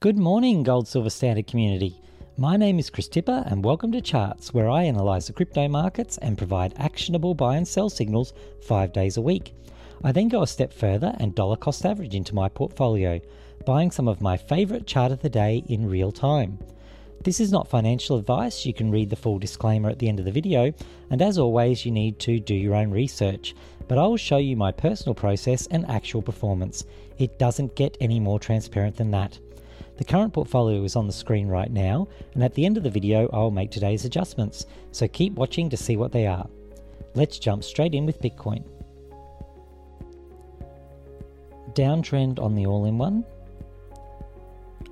Good morning, Gold Silver Standard community. My name is Chris Tipper, and welcome to Charts, where I analyse the crypto markets and provide actionable buy and sell signals five days a week. I then go a step further and dollar cost average into my portfolio, buying some of my favourite chart of the day in real time. This is not financial advice, you can read the full disclaimer at the end of the video, and as always, you need to do your own research. But I will show you my personal process and actual performance. It doesn't get any more transparent than that. The current portfolio is on the screen right now, and at the end of the video, I'll make today's adjustments, so keep watching to see what they are. Let's jump straight in with Bitcoin. Downtrend on the all in one,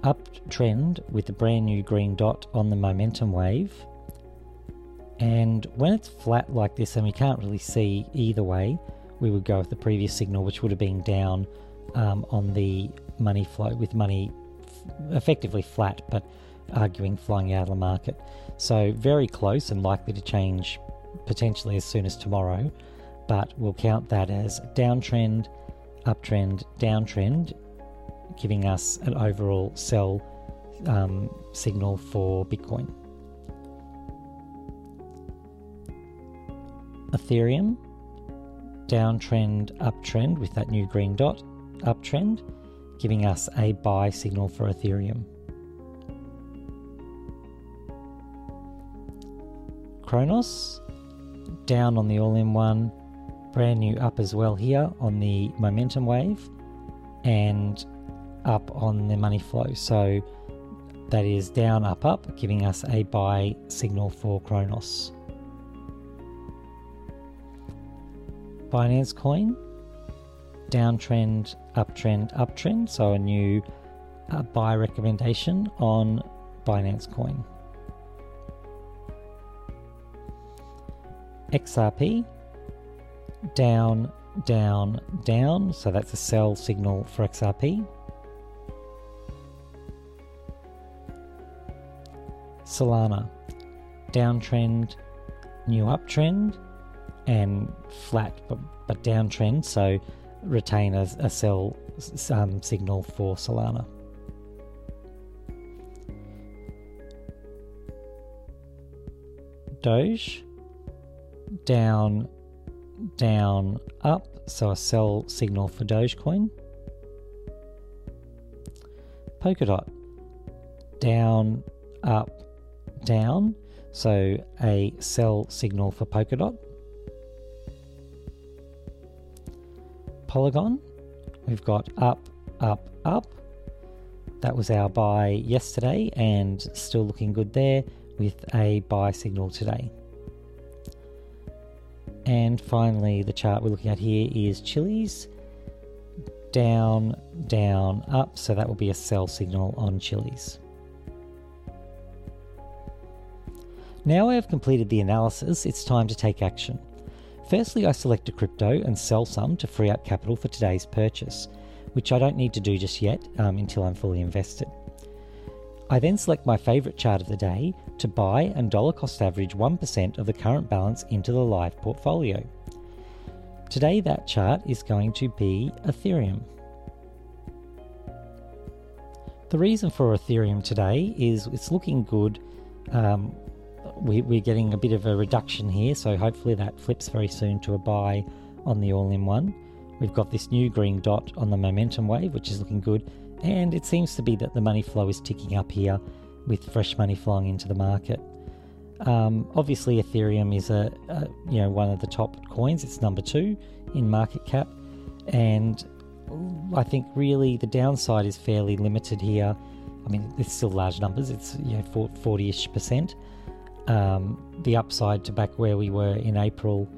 uptrend with the brand new green dot on the momentum wave. And when it's flat like this and we can't really see either way, we would go with the previous signal, which would have been down um, on the money flow with money effectively flat, but arguing flying out of the market. So very close and likely to change potentially as soon as tomorrow, but we'll count that as downtrend, uptrend, downtrend, giving us an overall sell um, signal for Bitcoin. Ethereum, downtrend, uptrend with that new green dot, uptrend giving us a buy signal for Ethereum. Cronos down on the all in one, brand new up as well here on the momentum wave, and up on the money flow. So that is down, up, up, giving us a buy signal for Cronos. Binance Coin, downtrend, uptrend, uptrend. So a new uh, buy recommendation on Binance Coin. XRP down, down, down. So that's a sell signal for XRP. Solana downtrend, new uptrend, and flat but, but downtrend. So retain a, a sell um, signal for Solana. Doge down, down, up, so a sell signal for Dogecoin. Polkadot down, up, down, so a sell signal for Polkadot. Polygon. We've got up, up, up. That was our buy yesterday and still looking good there with a buy signal today. And finally, the chart we're looking at here is Chiliz down, down, up. So that will be a sell signal on Chiliz. Now I have completed the analysis, it's time to take action. Firstly, I select a crypto and sell some to free up capital for today's purchase, which I don't need to do just yet um, until I'm fully invested. I then select my favourite chart of the day to buy and dollar cost average 1% of the current balance into the live portfolio. Today, that chart is going to be Ethereum. The reason for Ethereum today is it's looking good um, we, we're getting a bit of a reduction here, so hopefully that flips very soon to a buy on the all in one. We've got this new green dot on the momentum wave, which is looking good, and it seems to be that the money flow is ticking up here with fresh money flowing into the market. Um, obviously, Ethereum is a, a, you know one of the top coins. It's number two in market cap, and I think really the downside is fairly limited here. I mean, it's still large numbers. It's you know 40-ish percent, um, the upside to back where we were in April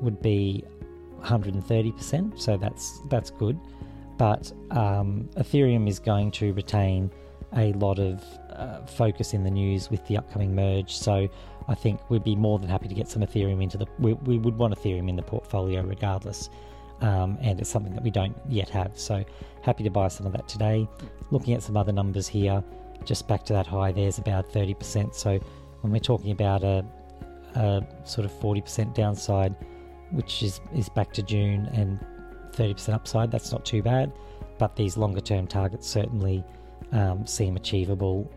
would be 130%, so that's that's good. But um, Ethereum is going to retain a lot of uh, focus in the news with the upcoming merge. So I think we'd be more than happy to get some Ethereum into the. We, we would want Ethereum in the portfolio regardless, um, and it's something that we don't yet have. So happy to buy some of that today. Looking at some other numbers here, just back to that high. There's about 30%. So when we're talking about a, a sort of 40% downside, which is, is back to June, and 30% upside, that's not too bad. But these longer term targets certainly um, seem achievable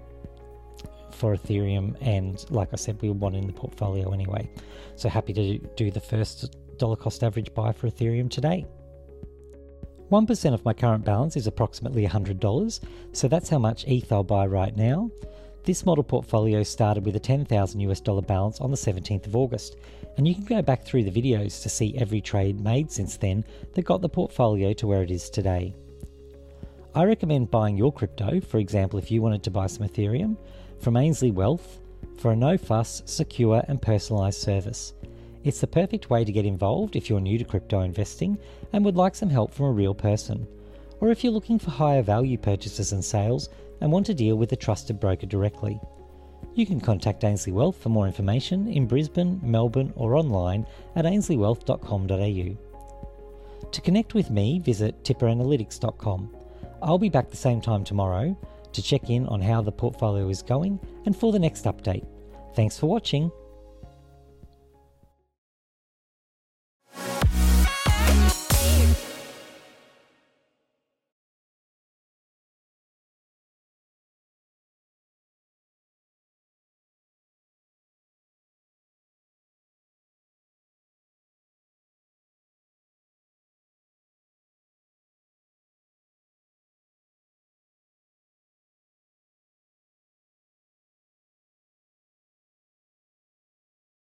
for Ethereum, and like I said, we want in the portfolio anyway. So happy to do the first dollar cost average buy for Ethereum today. 1% of my current balance is approximately $100, so that's how much ETH I'll buy right now. This model portfolio started with a 10,000 US dollar balance on the 17th of August, and you can go back through the videos to see every trade made since then that got the portfolio to where it is today. I recommend buying your crypto, for example, if you wanted to buy some Ethereum, from Ainslie Wealth for a no fuss, secure, and personalised service. It's the perfect way to get involved if you're new to crypto investing and would like some help from a real person, or if you're looking for higher value purchases and sales and want to deal with a trusted broker directly. You can contact Ainslie Wealth for more information in Brisbane, Melbourne, or online at ainsliewealth.com.au. To connect with me, visit tipperanalytics.com. I'll be back the same time tomorrow to check in on how the portfolio is going and for the next update. Thanks for watching.